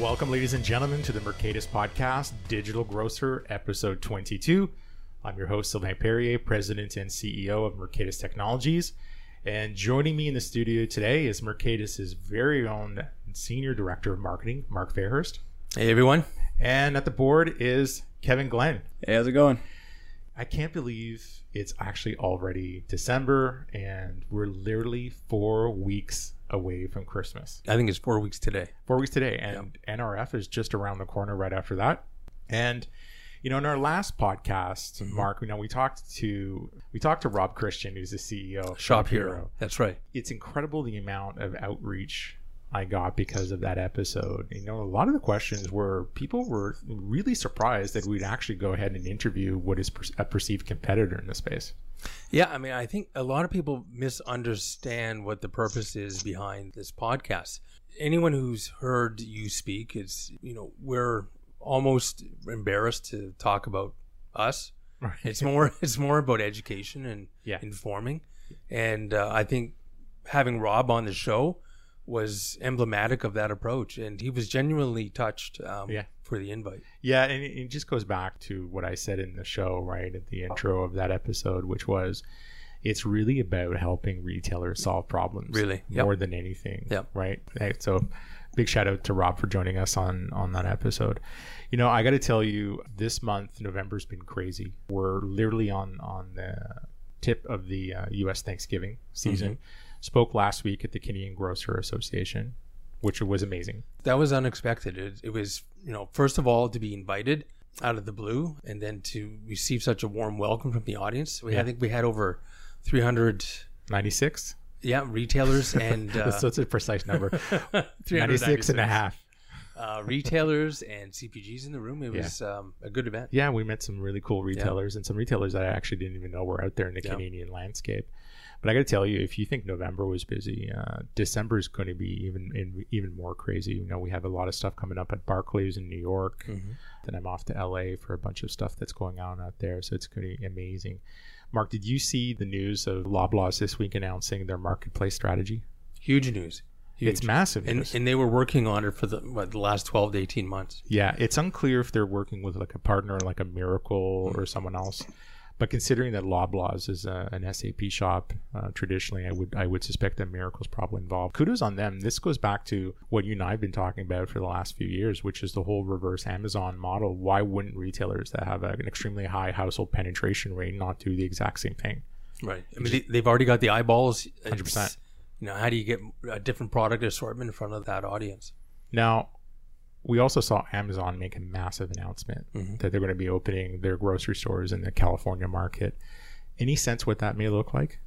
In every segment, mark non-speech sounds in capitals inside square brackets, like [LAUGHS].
Welcome, ladies and gentlemen, to the Mercatus Podcast, Digital Grocer, episode 22. I'm your host, Sylvain Perrier, President and CEO of Mercatus Technologies. And joining me in the studio today is Mercatus' very own Senior Director of Marketing, Mark Fairhurst. Hey, everyone. And at the board is Kevin Glenn. Hey, how's it going? I can't believe it's actually already December and we're literally four weeks away from Christmas. I think it's four weeks today. Four weeks today. And NRF is just around the corner right after that. And you know, in our last podcast, Mm-hmm. Mark, you know, we talked to we talked to Rob Christian, who's the CEO of Shop Hero. That's right. It's incredible the amount of outreach I got because of that episode. You know, a lot of the questions were people were really surprised that we'd actually go ahead and interview what is per- a perceived competitor in the space. Yeah, I mean, I think a lot of people misunderstand what the purpose is behind this podcast. Anyone who's heard you speak, it's, you know, we're almost embarrassed to talk about us. Right. It's more [LAUGHS] it's more about education and Yeah. informing. And uh, I think having Rob on the show was emblematic of that approach and he was genuinely touched um, Yeah. for the invite. Yeah, and it, just goes back to what I said in the show, right, at the intro of that episode, which was it's really about helping retailers solve problems. Really, yep. More than anything. Yep. Right. So big shout out to Rob for joining us on on that episode. You know, I gotta tell you, this month, November's been crazy. We're literally on on the tip of the uh, US Thanksgiving season. Spoke last week at the Canadian Grocer Association, which was amazing. That was unexpected. It, it was, you know, first of all, to be invited out of the blue and then to receive such a warm welcome from the audience. We, Yeah. I think we had over 396. Yeah, retailers [LAUGHS] and uh, That's such a precise number. [LAUGHS] 396 96 and a half. Uh, retailers and CPGs in the room. It was um, a good event. Yeah, we met some really cool retailers and some retailers that I actually didn't even know were out there in the Yeah. Canadian landscape. But I got to tell you, if you think November was busy, uh, December is going to be even in, even more crazy. You know, we have a lot of stuff coming up at Barclays in New York. Mm-hmm. Then I'm off to LA for a bunch of stuff that's going on out there. So it's going to be amazing. Mark, did you see the news of Loblaws this week announcing their marketplace strategy? Huge news. Huge. It's massive. and, and they were working on it for the, what, the last 12 to 18 months. Yeah, it's unclear if they're working with like a partner like a Mirakl or someone else. But considering that Loblaws is a, an SAP shop, uh, traditionally, I would I would suspect that Mirakl's probably involved. Kudos on them. This goes back to what you and I have been talking about for the last few years, which is the whole reverse Amazon model. Why wouldn't retailers that have an extremely high household penetration rate not do the exact same thing? Right. I mean, they, they've already got the eyeballs. 100%. You know, how do you get a different product assortment in front of that audience? Now, we also saw Amazon make a massive announcement that they're going to be opening their grocery stores in the California market. Any sense what that may look like?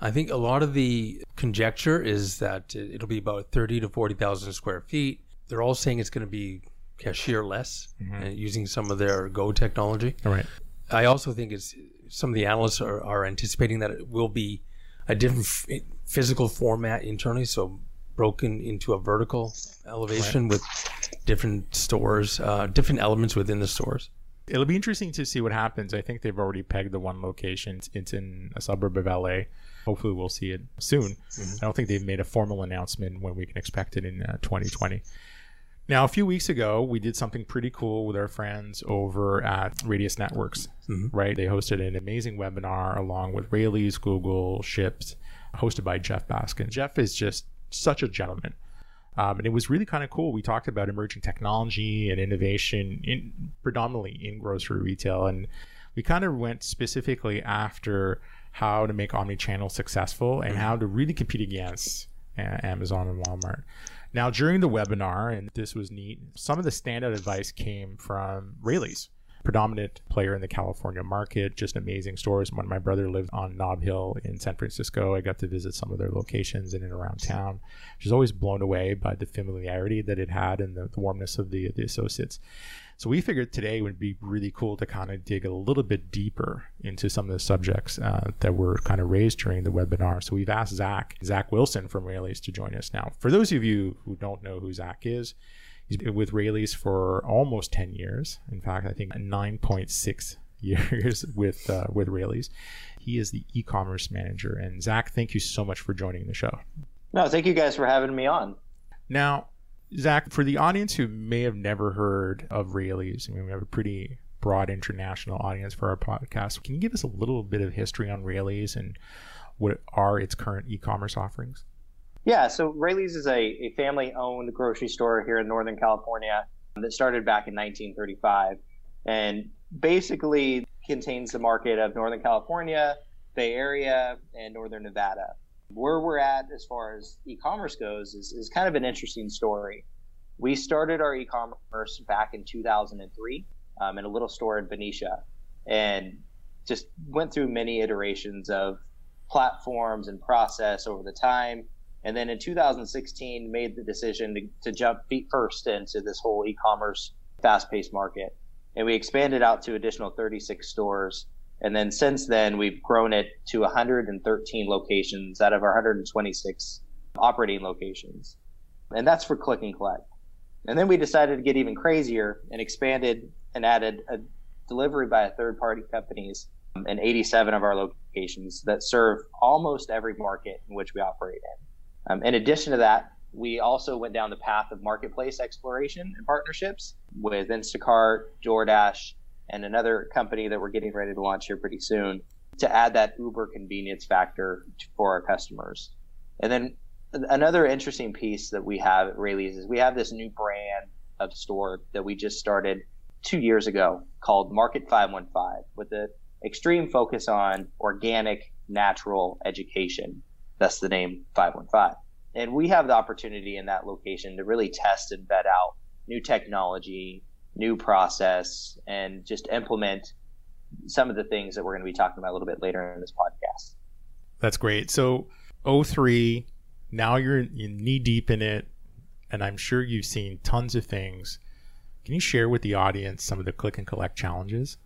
I think a lot of the conjecture is that it- it'll be about 30 to 40,000 square feet. They're all saying it's going to be cashier less uh, using some of their Go technology. All right. I also think it's some of the analysts are, are anticipating that it will be a different physical format internally, so broken into a vertical elevation with different stores, uh, different elements within the stores. It'll be interesting to see what happens. I think they've already pegged the one location. It's in a suburb of LA. Hopefully, we'll see it soon. I don't think they've made a formal announcement when we can expect it in uh, 2020. Now, a few weeks ago, we did something pretty cool with our friends over at Radius Networks, right? They hosted an amazing webinar along with Raley's, Google, Shipt, hosted by Jeff Baskin. Jeff is just such a gentleman. Um, and it was really kind of cool. We talked about emerging technology and innovation in predominantly in grocery retail, and we kind of went specifically after how to make omnichannel successful and how to really compete against uh, Amazon and Walmart. Now, during the webinar, and this was neat, some of the standout advice came from Raley's, predominant player in the California market, just amazing stores. When my brother lived on Nob Hill in San Francisco, I got to visit some of their locations in and around town. Was always blown away by the familiarity that it had and the, the warmness of the, the associates. So we figured today would be really cool to kind of dig a little bit deeper into some of the subjects uh, that were kind of raised during the webinar. So we've asked Zach, Zach Wilson from Raley's to join us now. For those of you who don't know who Zach is, he's been with Raley's for almost 10 years. In fact, I think 9.6 [LAUGHS] years with uh, with Raley's. He is the e-commerce manager. And Zach, thank you so much for joining the show. No, thank you guys for having me on. Now, Zach, for the audience who may have never heard of Raley's, I mean, we have a pretty broad international audience for our podcast. Can you give us a little bit of history on Raley's and what are its current e-commerce offerings? Yeah, so Raley's is a, a family-owned grocery store here in Northern California that started back in 1935, and basically contains the market of Northern California, Bay Area, and Northern Nevada. Where we're at as far as e-commerce goes is, is kind of an interesting story. We started our e-commerce back in 2003 um, in a little store in Benicia, and just went through many iterations of platforms and process over the time. And then in 2016, made the decision to, to jump feet first into this whole e-commerce fast-paced market, and we expanded out to additional 36 stores. And then since then, we've grown it to 113 locations out of our 126 operating locations, and that's for click and collect. And then we decided to get even crazier and expanded and added a delivery by third party companies in 87 of our locations that serve almost every market in which we operate in. Um, in addition to that, we also went down the path of marketplace exploration and partnerships with Instacart, DoorDash, and another company that we're getting ready to launch here pretty soon to add that uber convenience factor for our customers. And then another interesting piece that we have at Raley's is we have this new brand of store that we just started two years ago called Market 515 with an extreme focus on organic, natural education. That's the name 515. And we have the opportunity in that location to really test and vet out new technology, new process, and just implement some of the things that we're going to be talking about a little bit later in this podcast. That's great. So, 03, now you're, you're knee deep in it, and I'm sure you've seen tons of things can you share with the audience some of the click and collect challenges?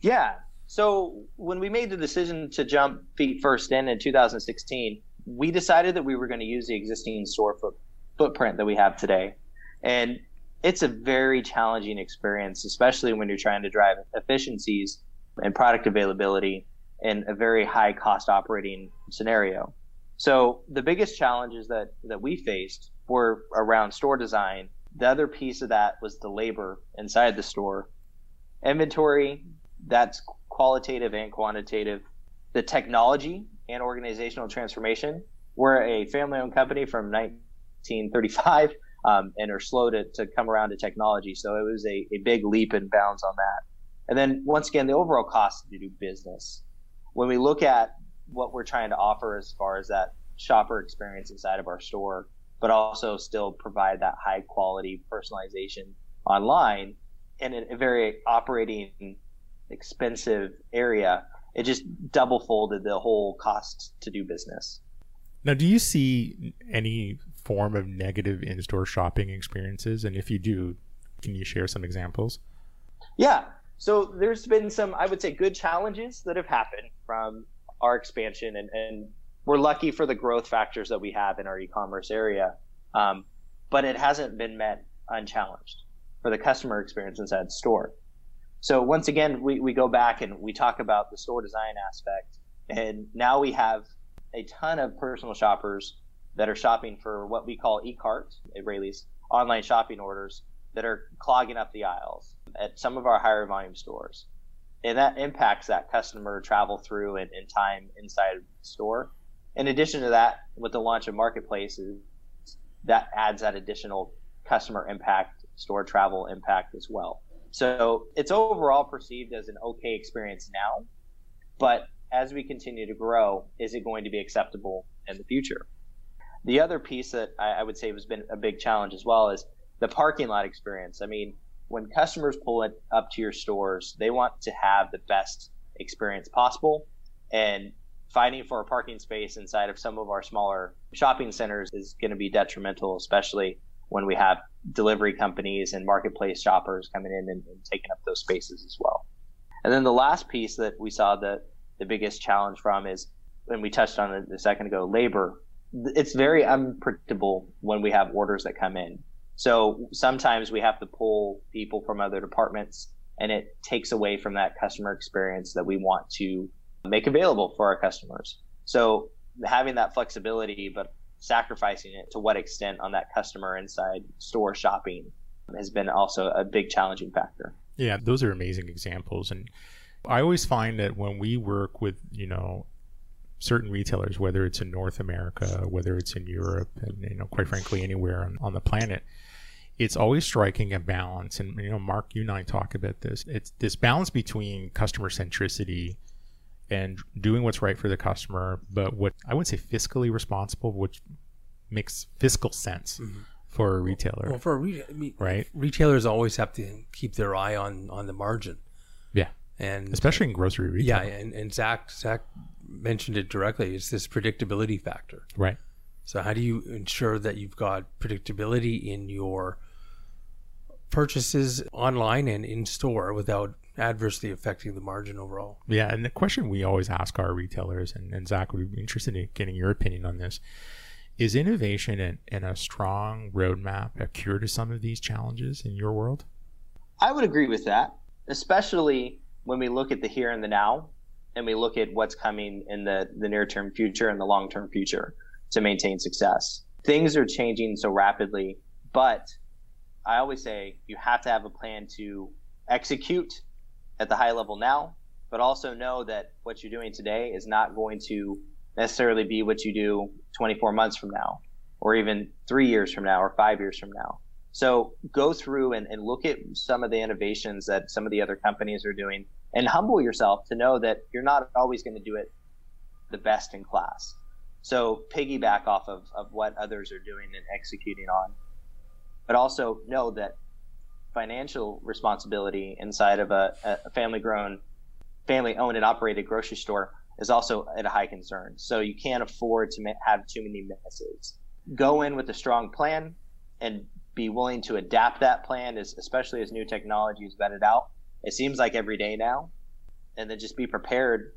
Yeah. So when we made the decision to jump feet first in in 2016, we decided that we were going to use the existing store foot, footprint that we have today. And it's a very challenging experience, especially when you're trying to drive efficiencies and product availability in a very high cost operating scenario. So the biggest challenges that, that we faced were around store design the other piece of that was the labor inside the store. Inventory, that's qualitative and quantitative. The technology and organizational transformation. We're a family owned company from 1935 um, and are slow to, to come around to technology. So it was a, a big leap and bounds on that. And then once again, the overall cost to do business. When we look at what we're trying to offer as far as that shopper experience inside of our store, but also still provide that high quality personalization online in a very operating expensive area. It just double folded the whole cost to do business. Now, do you see any form of negative in store shopping experiences? And if you do, can you share some examples? Yeah. So there's been some, I would say, good challenges that have happened from our expansion and, and we're lucky for the growth factors that we have in our e-commerce area, um, but it hasn't been met unchallenged for the customer experience inside the store. So once again, we, we go back and we talk about the store design aspect, and now we have a ton of personal shoppers that are shopping for what we call e-cart, Raley's online shopping orders that are clogging up the aisles at some of our higher volume stores. And that impacts that customer travel through and, and time inside the store in addition to that, with the launch of marketplaces, that adds that additional customer impact, store travel impact as well. So it's overall perceived as an okay experience now, but as we continue to grow, is it going to be acceptable in the future? The other piece that I, I would say has been a big challenge as well is the parking lot experience. I mean, when customers pull it up to your stores, they want to have the best experience possible. And fighting for a parking space inside of some of our smaller shopping centers is going to be detrimental, especially when we have delivery companies and marketplace shoppers coming in and, and, taking up those spaces as well. And then the last piece that we saw the, the biggest challenge from is, and we touched on it a second ago, labor. It's very unpredictable when we have orders that come in. So sometimes we have to pull people from other departments and it takes away from that customer experience that we want to make available for our customers. So having that flexibility, but sacrificing it to what extent on that customer inside store shopping has been also a big challenging factor. Yeah, those are amazing examples. And I always find that when we work with, you know, certain retailers, whether it's in North America, whether it's in Europe, and, you know, quite frankly, anywhere on, on the planet, it's always striking a balance. And, you know, Mark, you and I talk about this. It's this balance between customer centricity and doing what's right for the customer, but what I wouldn't say fiscally responsible, which makes fiscal sense. Mm-hmm for a retailer. Well, for a re- I mean, right, retailers always have to keep their eye on on the margin. Yeah, and especially in grocery retail. Yeah, and, and Zach Zach mentioned it directly. It's this predictability factor. Right. So how do you ensure that you've got predictability in your purchases online and in store without adversely affecting the margin overall? Yeah, and the question we always ask our retailers, and, and Zach would be interested in getting your opinion on this is innovation and, and a strong roadmap a cure to some of these challenges in your world? I would agree with that, especially when we look at the here and the now and we look at what's coming in the, the near term future and the long term future to maintain success. Things are changing so rapidly, but I always say you have to have a plan to execute at the high level now, but also know that what you're doing today is not going to necessarily be what you do 24 months from now, or even three years from now, or five years from now. So go through and, and look at some of the innovations that some of the other companies are doing and humble yourself to know that you're not always going to do it the best in class. So piggyback off of, of what others are doing and executing on. But also know that financial responsibility inside of a, a family grown, family owned and operated grocery store is also at a high concern. So you can't afford to have too many misses. Go in with a strong plan and be willing to adapt that plan, as, especially as new technology is vetted out. It seems like every day now. And then just be prepared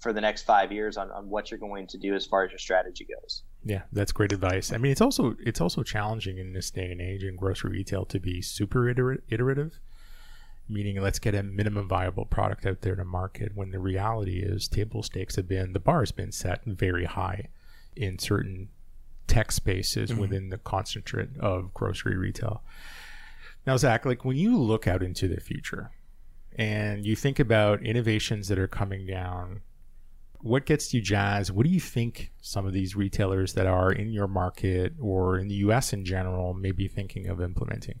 for the next five years on, on what you're going to do as far as your strategy goes. Yeah, that's great advice. I mean, it's also it's also challenging in this day and age in grocery retail to be super iterative meaning let's get a minimum viable product out there to market when the reality is table stakes have been the bar has been set very high in certain tech spaces mm-hmm. within the concentrate of grocery retail now zach like when you look out into the future and you think about innovations that are coming down what gets you jazzed what do you think some of these retailers that are in your market or in the us in general may be thinking of implementing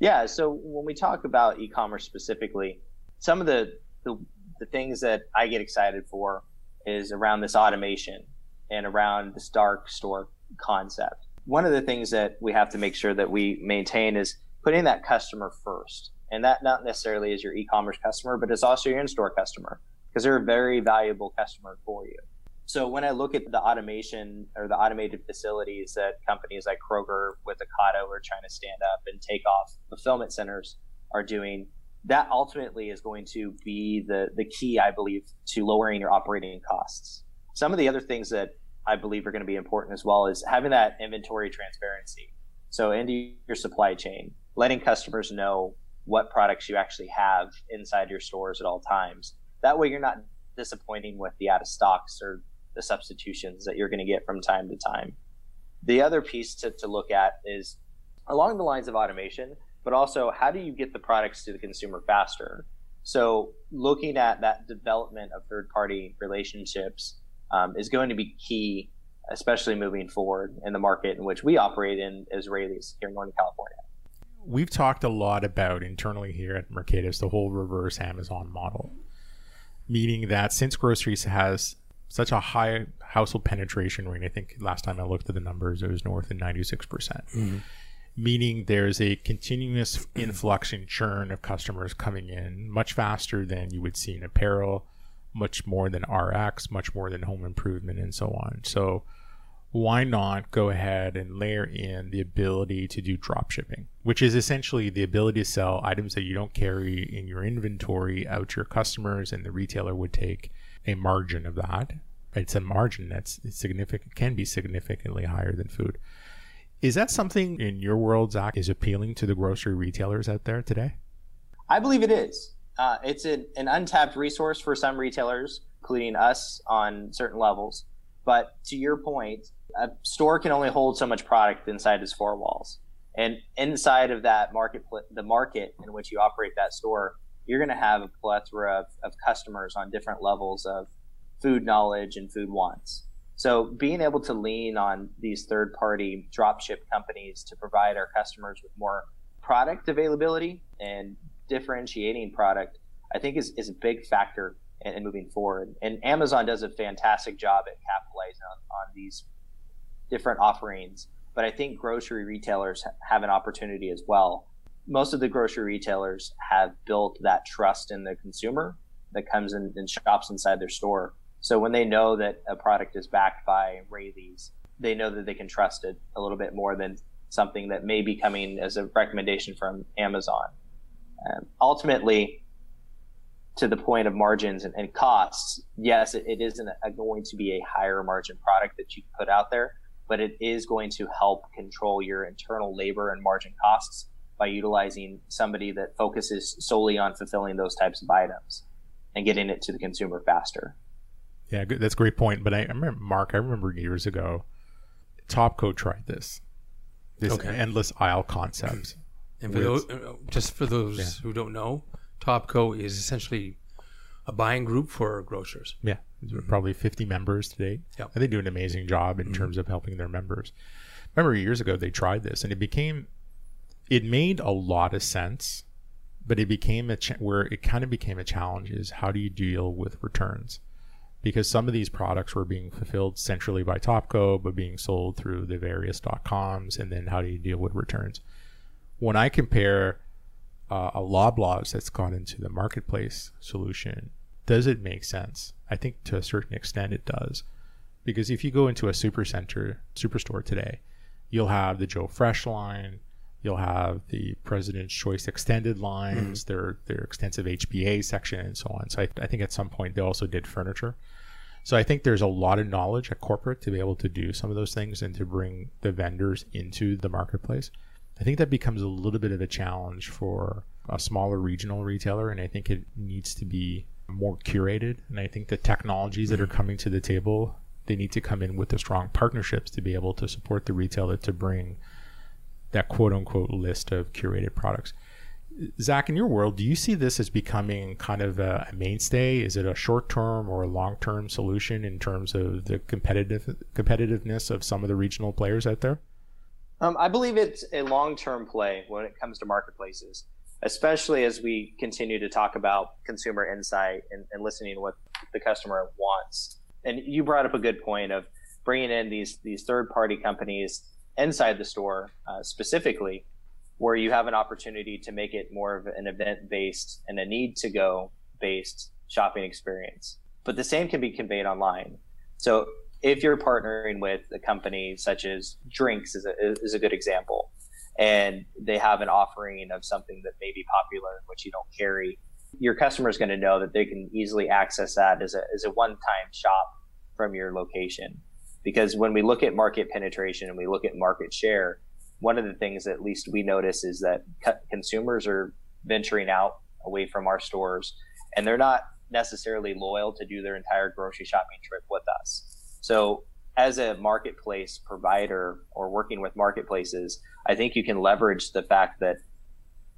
yeah. So when we talk about e-commerce specifically, some of the, the, the things that I get excited for is around this automation and around this dark store concept. One of the things that we have to make sure that we maintain is putting that customer first. And that not necessarily is your e-commerce customer, but it's also your in-store customer because they're a very valuable customer for you. So when I look at the automation or the automated facilities that companies like Kroger with Ocado are trying to stand up and take off fulfillment centers are doing, that ultimately is going to be the, the key, I believe, to lowering your operating costs. Some of the other things that I believe are going to be important as well is having that inventory transparency. So into your supply chain, letting customers know what products you actually have inside your stores at all times. That way you're not disappointing with the out of stocks or the substitutions that you're going to get from time to time. The other piece to, to look at is along the lines of automation, but also how do you get the products to the consumer faster? So, looking at that development of third party relationships um, is going to be key, especially moving forward in the market in which we operate in as Raley's here in Northern California. We've talked a lot about internally here at Mercatus the whole reverse Amazon model, meaning that since groceries has such a high household penetration rate. I think last time I looked at the numbers, it was north of 96%. percent mm hmm Meaning there's a continuous influx and churn of customers coming in much faster than you would see in apparel, much more than RX, much more than home improvement, and so on. So, why not go ahead and layer in the ability to do drop shipping, which is essentially the ability to sell items that you don't carry in your inventory out to your customers, and the retailer would take a margin of that. It's a margin that's significant, can be significantly higher than food. Is that something in your world, Zach, is appealing to the grocery retailers out there today? I believe it is. Uh, it's a, an untapped resource for some retailers, including us on certain levels, But to your point, a store can only hold so much product inside its four walls. And inside of that market, the market in which you operate that store, you're going to have a plethora of, of customers on different levels of food knowledge and food wants. So being able to lean on these third party dropship companies to provide our customers with more product availability and differentiating product, I think is, is a big factor in, in moving forward. And Amazon does a fantastic job at capitalizing on, on these different offerings. But I think grocery retailers have an opportunity as well. Most of the grocery retailers have built that trust in the consumer that comes in and shops inside their store so when they know that a product is backed by Raley's, they know that they can trust it a little bit more than something that may be coming as a recommendation from Amazon. Um, ultimately, to the point of margins and, and costs, yes, it, it isn't a, going to be a higher margin product that you put out there, but it is going to help control your internal labor and margin costs by utilizing somebody that focuses solely on fulfilling those types of items and getting it to the consumer faster. Yeah, that's a great point. But I, I remember Mark. I remember years ago, Topco tried this, this okay. endless aisle concept. And for those, uh, just for those yeah. who don't know, Topco is essentially a buying group for grocers. Yeah, mm-hmm. probably 50 members today. Yep. And they do an amazing job in mm-hmm. terms of helping their members. Remember years ago they tried this and it became, it made a lot of sense, but it became a ch- where it kind of became a challenge is how do you deal with returns? because some of these products were being fulfilled centrally by Topco, but being sold through the various dot .coms, and then how do you deal with returns? When I compare uh, a Loblaws that's gone into the marketplace solution, does it make sense? I think to a certain extent it does, because if you go into a super center, superstore today, you'll have the Joe Fresh line, you'll have the President's Choice extended lines, mm-hmm. their their extensive HBA section, and so on. So I, I, think at some point they also did furniture. So I think there's a lot of knowledge at corporate to be able to do some of those things and to bring the vendors into the marketplace. I think that becomes a little bit of a challenge for a smaller regional retailer, and I think it needs to be more curated. And I think the technologies that are mm-hmm. coming to the table, they need to come in with the strong partnerships to be able to support the retailer to bring that quote unquote list of curated products. Zach, in your world, do you see this as becoming kind of a, mainstay? Is it a short term or a long term solution in terms of the competitive competitiveness of some of the regional players out there? Um, I believe it's a long term play when it comes to marketplaces, especially as we continue to talk about consumer insight and, and listening to what the customer wants. And you brought up a good point of bringing in these these third party companies inside the store uh, specifically, where you have an opportunity to make it more of an event based and a need to go based shopping experience. But the same can be conveyed online. So if you're partnering with a company such as Drinks is a, is a good example, and they have an offering of something that may be popular which you don't carry, your customer is going to know that they can easily access that as a, as a one-time shop from your location because when we look at market penetration and we look at market share, one of the things that at least we notice is that consumers are venturing out away from our stores and they're not necessarily loyal to do their entire grocery shopping trip with us. So as a marketplace provider or working with marketplaces, I think you can leverage the fact that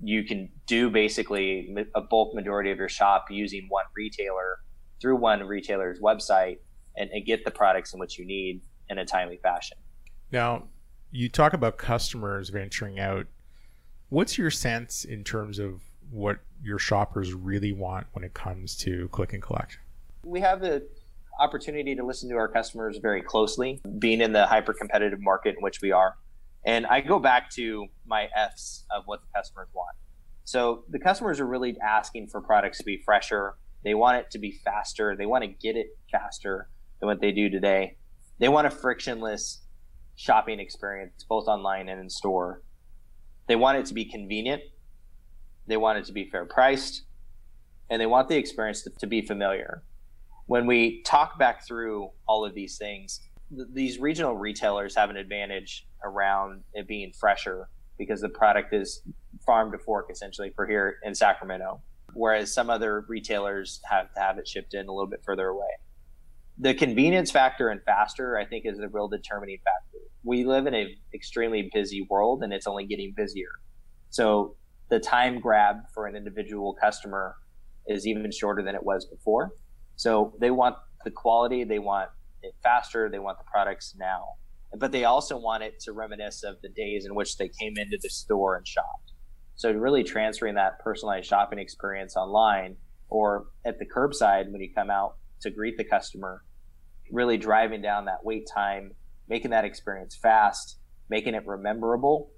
you can do basically a bulk majority of your shop using one retailer through one retailer's website and, and get the products in which you need in a timely fashion. Now, you talk about customers venturing out. What's your sense in terms of what your shoppers really want when it comes to click and collect? We have the opportunity to listen to our customers very closely, being in the hyper competitive market in which we are. And I go back to my F's of what the customers want. So the customers are really asking for products to be fresher. They want it to be faster. They want to get it faster than what they do today. They want a frictionless shopping experience, both online and in store. They want it to be convenient. They want it to be fair priced. And they want the experience to, to be familiar. When we talk back through all of these things, th- these regional retailers have an advantage around it being fresher because the product is farm to fork essentially for here in Sacramento. Whereas some other retailers have to have it shipped in a little bit further away the convenience factor and faster, I think, is the real determining factor. We live in an extremely busy world, and it's only getting busier. So the time grab for an individual customer is even shorter than it was before. So they want the quality, they want it faster, they want the products now. But they also want it to reminisce of the days in which they came into the store and shopped. So really transferring that personalized shopping experience online or at the curbside when you come out to greet the customer, really driving down that wait time, making that experience fast, making it rememberable.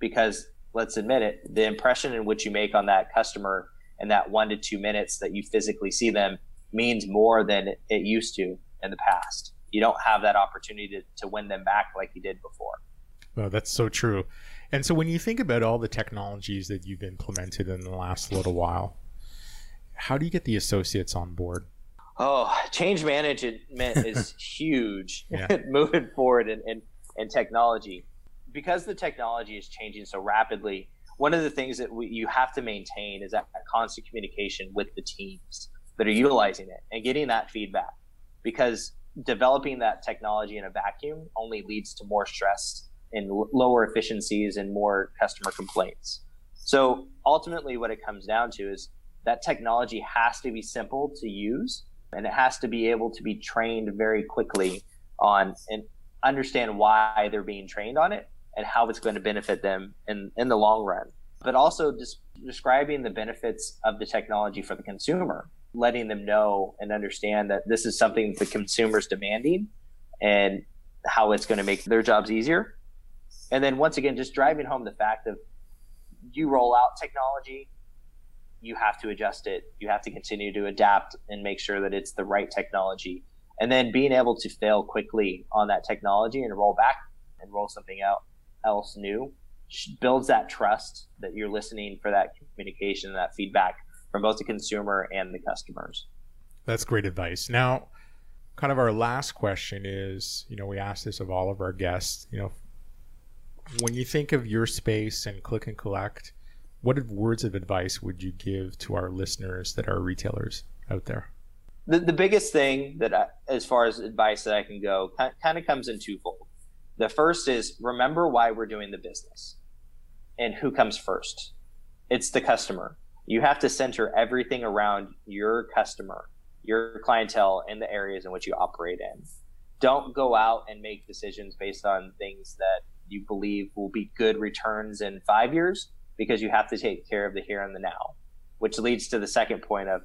Because let's admit it, the impression in which you make on that customer in that one to two minutes that you physically see them means more than it used to in the past. You don't have that opportunity to, to win them back like you did before. Well, that's so true. And so when you think about all the technologies that you've implemented in the last little while, how do you get the associates on board? Oh, change management [LAUGHS] is huge [LAUGHS] moving forward in, in, in, technology. Because the technology is changing so rapidly, one of the things that we, you have to maintain is that constant communication with the teams that are utilizing it and getting that feedback. Because developing that technology in a vacuum only leads to more stress and lower efficiencies and more customer complaints. So ultimately, what it comes down to is that technology has to be simple to use and it has to be able to be trained very quickly on and understand why they're being trained on it and how it's going to benefit them in, in the long run. But also just describing the benefits of the technology for the consumer, letting them know and understand that this is something the consumer's demanding and how it's going to make their jobs easier. And then once again, just driving home the fact of you roll out technology, you have to adjust it. You have to continue to adapt and make sure that it's the right technology. And then being able to fail quickly on that technology and roll back and roll something out else new builds that trust that you're listening for that communication and that feedback from both the consumer and the customers. That's great advice. Now, kind of our last question is, you know, we ask this of all of our guests, you know, when you think of your space and click and collect, what words of advice would you give to our listeners that are retailers out there? The, the biggest thing that, I, as far as advice that I can go, kind of comes in twofold. The first is remember why we're doing the business and who comes first. It's the customer. You have to center everything around your customer, your clientele, and the areas in which you operate in. Don't go out and make decisions based on things that you believe will be good returns in five years because you have to take care of the here and the now, which leads to the second point of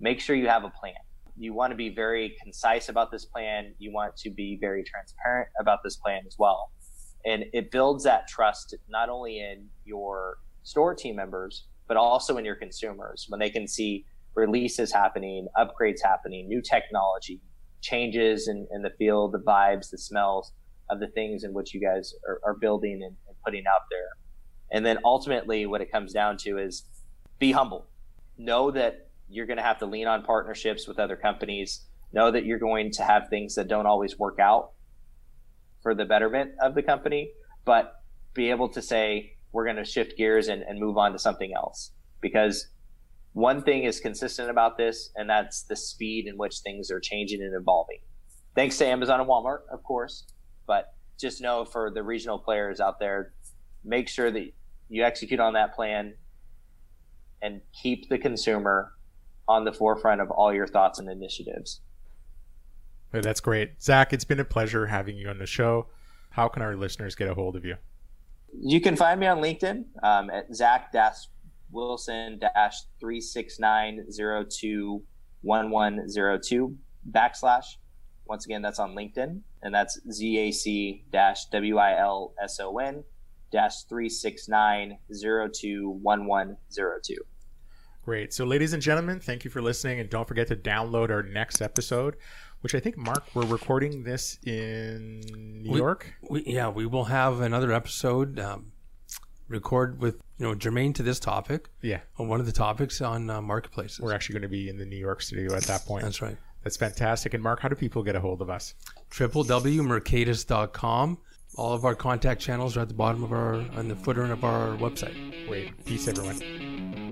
make sure you have a plan. You want to be very concise about this plan. You want to be very transparent about this plan as well. And it builds that trust not only in your store team members, but also in your consumers when they can see releases happening, upgrades happening, new technology, changes in, in the field, the vibes, the smells of the things in which you guys are, are building and, and putting out there. And then ultimately, what it comes down to is be humble. Know that you're going to have to lean on partnerships with other companies. Know that you're going to have things that don't always work out for the betterment of the company, but be able to say, we're going to shift gears and, and move on to something else. Because one thing is consistent about this, and that's the speed in which things are changing and evolving. Thanks to Amazon and Walmart, of course, but just know for the regional players out there, make sure that you execute on that plan and keep the consumer on the forefront of all your thoughts and initiatives. That's great. Zach, it's been a pleasure having you on the show. How can our listeners get a hold of you? You can find me on LinkedIn um, at Zach Wilson 369021102 backslash. Once again, that's on LinkedIn, and that's Z A C W I L S O N dash 369021102. Great. So, ladies and gentlemen, thank you for listening. And don't forget to download our next episode, which I think, Mark, we're recording this in New we, York. We, yeah, we will have another episode um, record with, you know, germane to this topic. Yeah. On one of the topics on uh, marketplaces. We're actually going to be in the New York studio at that point. That's right. That's fantastic. And, Mark, how do people get a hold of us? www.mercatus.com all of our contact channels are at the bottom of our, on the footer of our website. Great. Peace, everyone.